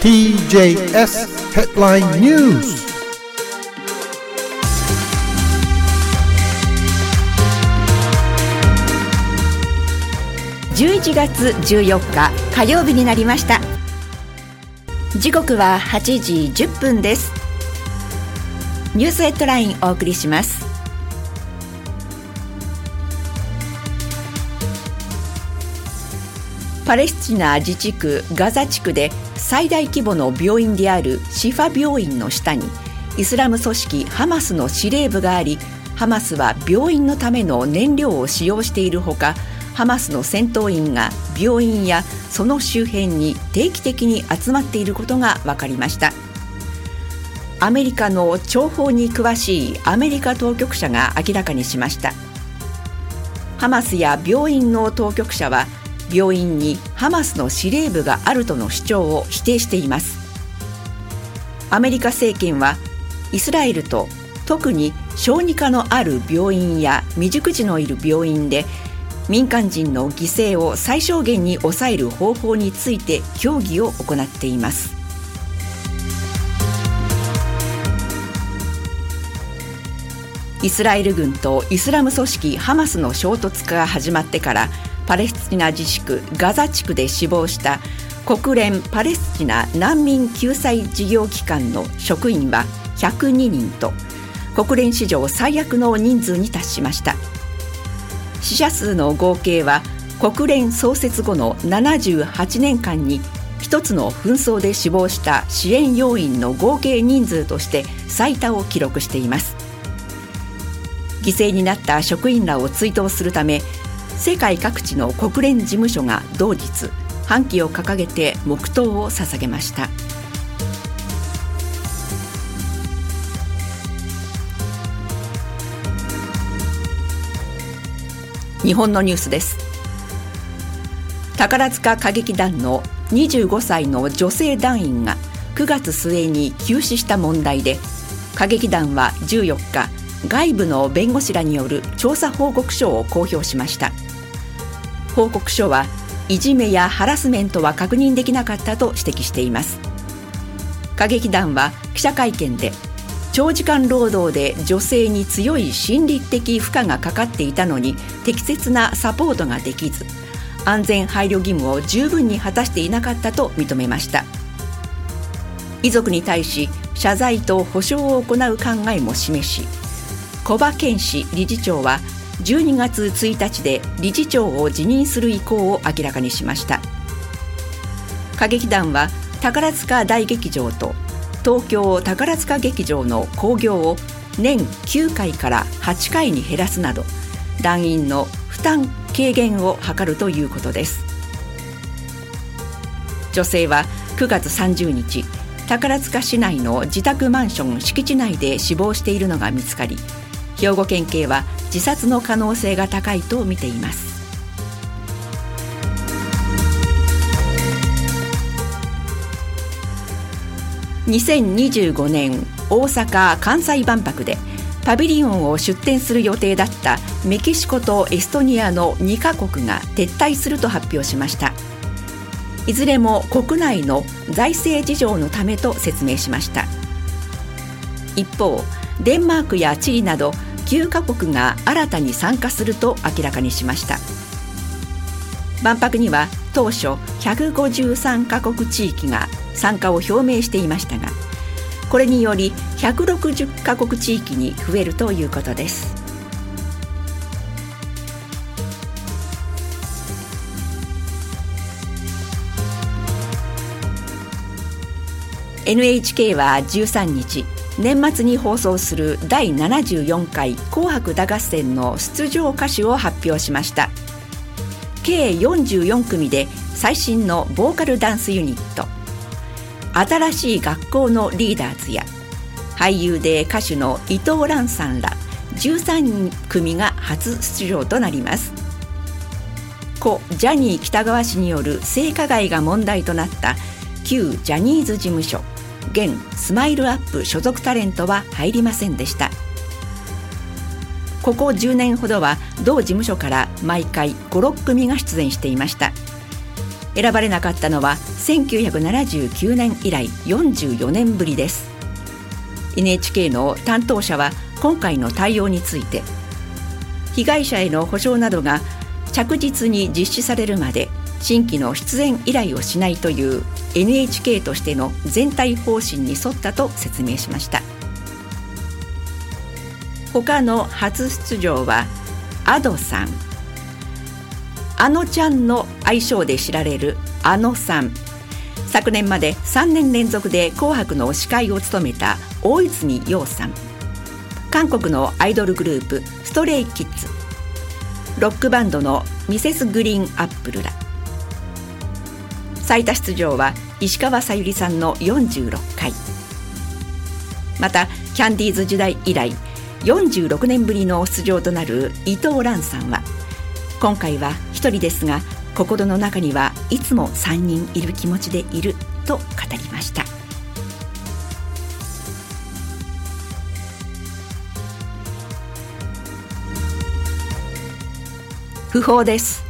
TJS Headline News. 11月14日火曜日になりました時刻は8時10分ですニュースヘッドラインお送りしますパレスチナ自治区ガザ地区で最大規模の病院であるシファ病院の下にイスラム組織ハマスの司令部がありハマスは病院のための燃料を使用しているほかハマスの戦闘員が病院やその周辺に定期的に集まっていることが分かりました。アメリカの諜報に詳しいアメリカ当局者が明らかにしました。ハマスや病院の当局者は病院にハマスの司令部があるとの主張を否定しています。アメリカ政権はイスラエルと特に小児科のある病院や未熟児のいる病院で民間人の犠牲を最小限に抑える方法について協議を行っています。イスラエル軍とイスラム組織ハマスの衝突が始まってからパレスチナ自治区ガザ地区で死亡した国連パレスチナ難民救済事業機関の職員は102人と国連史上最悪の人数に達しました。死者数の合計は国連創設後の78年間に一つの紛争で死亡した支援要員の合計人数として最多を記録しています。犠牲になった職員らを追悼するため世界各地の国連事務所が同日半旗を掲げて黙祷を捧げました。日本のニュースです。宝塚歌劇団の25歳の女性団員が9月末に急死した問題で歌劇団は14日外部の弁護士らによる調査報告書を公表しました。報告書はいじめやハラスメントは確認できなかったと指摘しています。歌劇団は記者会見で長時間労働で女性に強い心理的負荷がかかっていたのに適切なサポートができず安全配慮義務を十分に果たしていなかったと認めました。遺族に対し謝罪と補償を行う考えも示し小場健氏理事長は12月1日で理事長を辞任する意向を明らかにしました。歌劇団は宝塚大劇場と東京宝塚劇場の興行を年9回から8回に減らすなど団員の負担軽減を図るということです。女性は9月30日宝塚市内の自宅マンション敷地内で死亡しているのが見つかり兵庫県警は自殺の可能性が高いと見ています。2025年大阪・関西万博でパビリオンを出展する予定だったメキシコとエストニアの2カ国が撤退すると発表しました。いずれも国内の財政事情のためと説明しました。一方デンマークやチリなど9カ国が新たに参加すると明らかにしました。万博には当初153カ国地域が参加を表明していましたがこれにより160カ国地域に増えるということです。NHK は13日年末に放送する第74回「紅白歌合戦」の出場歌手を発表しました。計44組で最新のボーカルダンスユニット。新しい学校のリーダーズや俳優で歌手の伊藤蘭さんら13組が初出場となります。故ジャニー喜多川氏による性加害が問題となった旧ジャニーズ事務所現スマイルアップ所属タレントは入りませんでした。ここ10年ほどは同事務所から毎回56組が出演していました。選ばれなかったのは1979年以来44年ぶりです。NHK の担当者は今回の対応について被害者への補償などが着実に実施されるまで新規の出演依頼をしないという NHK としての全体方針に沿ったと説明しました。他の初出場は Ado さん。あのちゃんの愛称で知られるあのさん。昨年まで3年連続で「紅白」の司会を務めた大泉洋さん。韓国のアイドルグループストレイキッズ。ロックバンドのミセスグリーンアップルら。最多出場は石川さゆりさんの46回。またキャンディーズ時代以来46年ぶりの出場となる伊藤蘭さんは今回は1人ですが心の中にはいつも3人いる気持ちでいると語りました。訃報です。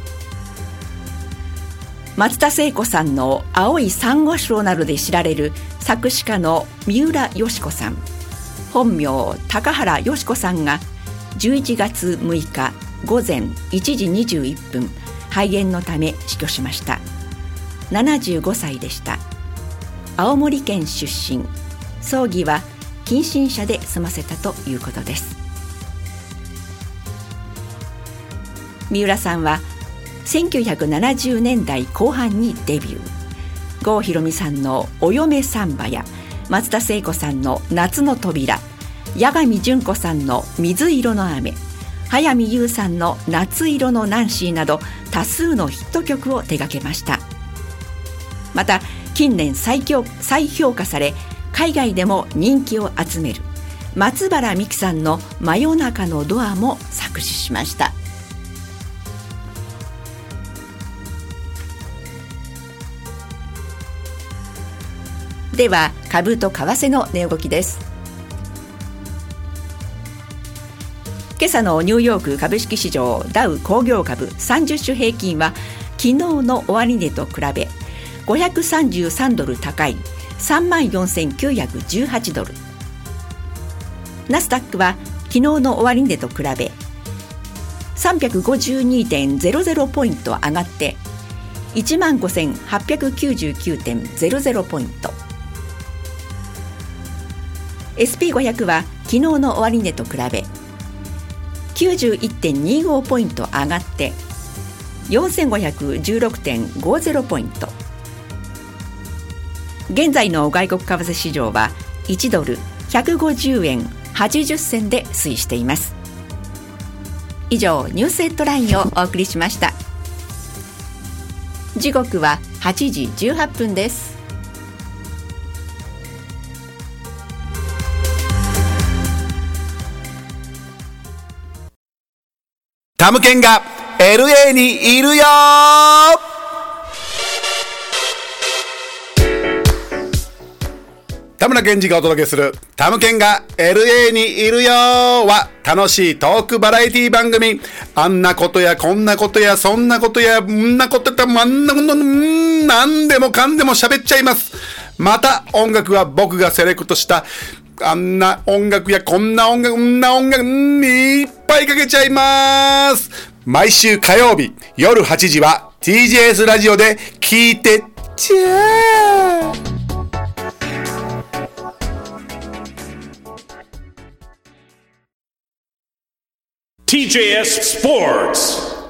松田聖子さんの「青い珊瑚礁」などで知られる作詞家の三浦佳子さん。本名高原よし子さんが11月6日午前1時21分肺炎のため死去しました。75歳でした。青森県出身。葬儀は近親者で済ませたということです。三浦さんは1970年代後半にデビュー。郷ひろみさんの「お嫁サンバ」や「松田聖子さんの「夏の扉」八神純子さんの「水色の雨」早見優さんの「夏色のナンシー」など多数のヒット曲を手掛けました。また近年再再評価され海外でも人気を集める松原美樹さんの「真夜中のドア」も作詞しました。では株と為替の値動きです。今朝のニューヨーク株式市場ダウ工業株30種平均は昨日の終値と比べ533ドル高い3万4918ドル。ナスダックは昨日の終値と比べ352.00ポイント上がって1万5899.00ポイント。SP500 は昨日の終値と比べ91.25ポイント上がって4516.50ポイント。現在の外国為替市場は1ドル150円80銭で推移しています。以上ニュースヘッドラインをお送りしました。時刻は8時18分です。タムケンが LA にいるよ田村健二がお届けするタムケンが LA にいるよは楽しいトークバラエティ番組。あんなことやこんなことやそんなことやんなことやあんなことなんでもかんでも喋っちゃいます。また音楽は僕がセレクトしたあんな音楽やこんな音楽、んな音楽、んいっぱいかけちゃいます。毎週火曜日夜8時は TJS ラジオで聞いてちゃー TJS Sports.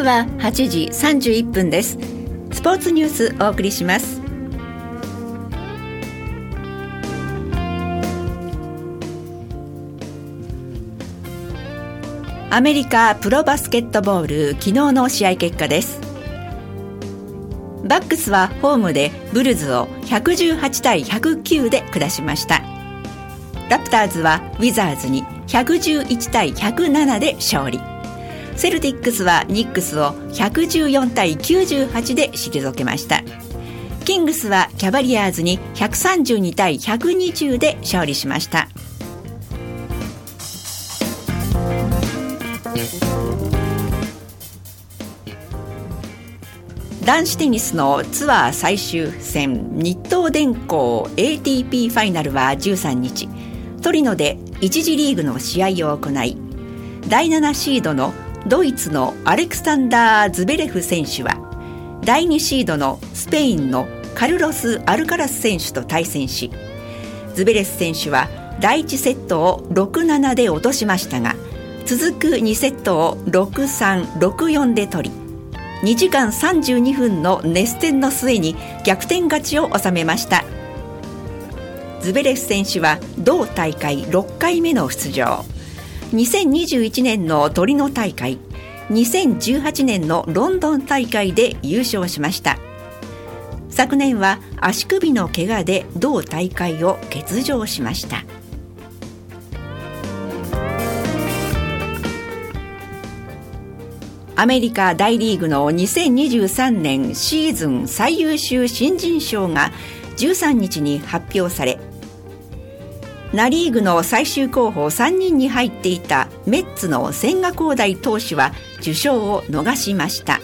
刻は8時31分です。スポーツニュースお送りします。アメリカプロバスケットボール昨日の試合結果です。バックスはホームでブルズを118対109で下しました。ラプターズはウィザーズに111対107で勝利。セルティックスはニックスを114対98で退けました。キングスはキャバリアーズに132対120で勝利しました。男子テニスのツアー最終戦日東電工 ATP ファイナルは13日。トリノで1次リーグの試合を行い第7シードのドイツのアレクサンダー・ズベレフ選手は第2シードのスペインのカルロス・アルカラス選手と対戦しズベレス選手は第1セットを6-7で落としましたが続く2セットを6-3、6-4で取り2時間32分の熱戦の末に逆転勝ちを収めました。ズベレフ選手は同大会6回目の出場。2021年のトリノ大会2018年のロンドン大会で優勝しました。昨年は足首の怪我で同大会を欠場しました。アメリカ大リーグの2023年シーズン最優秀新人賞が13日に発表されナ・リーグの最終候補3人に入っていたメッツの千賀滉大投手は受賞を逃しました。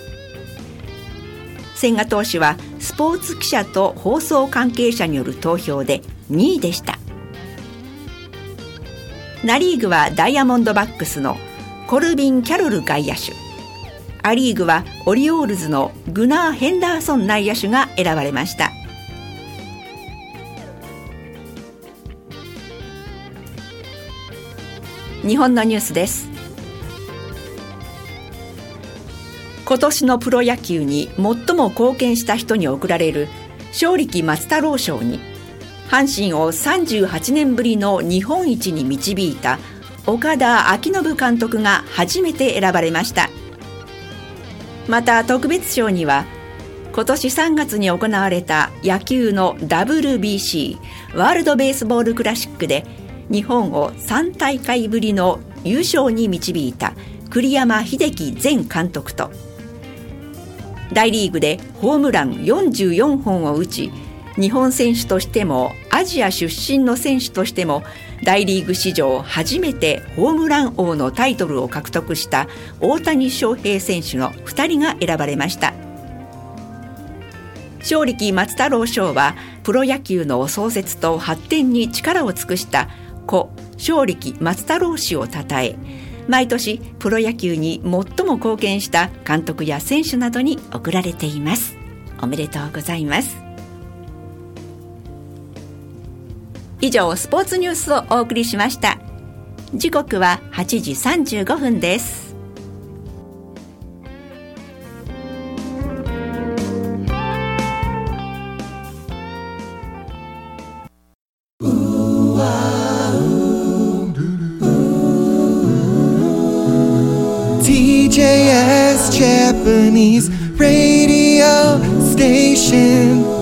千賀投手はスポーツ記者と放送関係者による投票で2位でした。ナ・リーグはダイヤモンドバックスのコルビン・キャロル外野手。ア・リーグはオリオールズのグナー・ヘンダーソン内野手が選ばれました。日本のニュースです。今年のプロ野球に最も貢献した人に贈られる勝力松太郎賞に阪神を38年ぶりの日本一に導いた岡田彰信監督が初めて選ばれました。また特別賞には今年3月に行われた野球の WBC ワールド・ベースボール・クラシックで日本を3大会ぶりの優勝に導いた栗山英樹前監督と大リーグでホームラン44本を打ち日本選手としてもアジア出身の選手としても大リーグ史上初めてホームラン王のタイトルを獲得した大谷翔平選手の2人が選ばれました。勝力松太郎賞はプロ野球の創設と発展に力を尽くした故勝力松太郎氏をたたえ毎年プロ野球に最も貢献した監督や選手などに贈られています。おめでとうございます。以上スポーツニュースをお送りしました。時刻は8時35分です「Japanese Radio Station」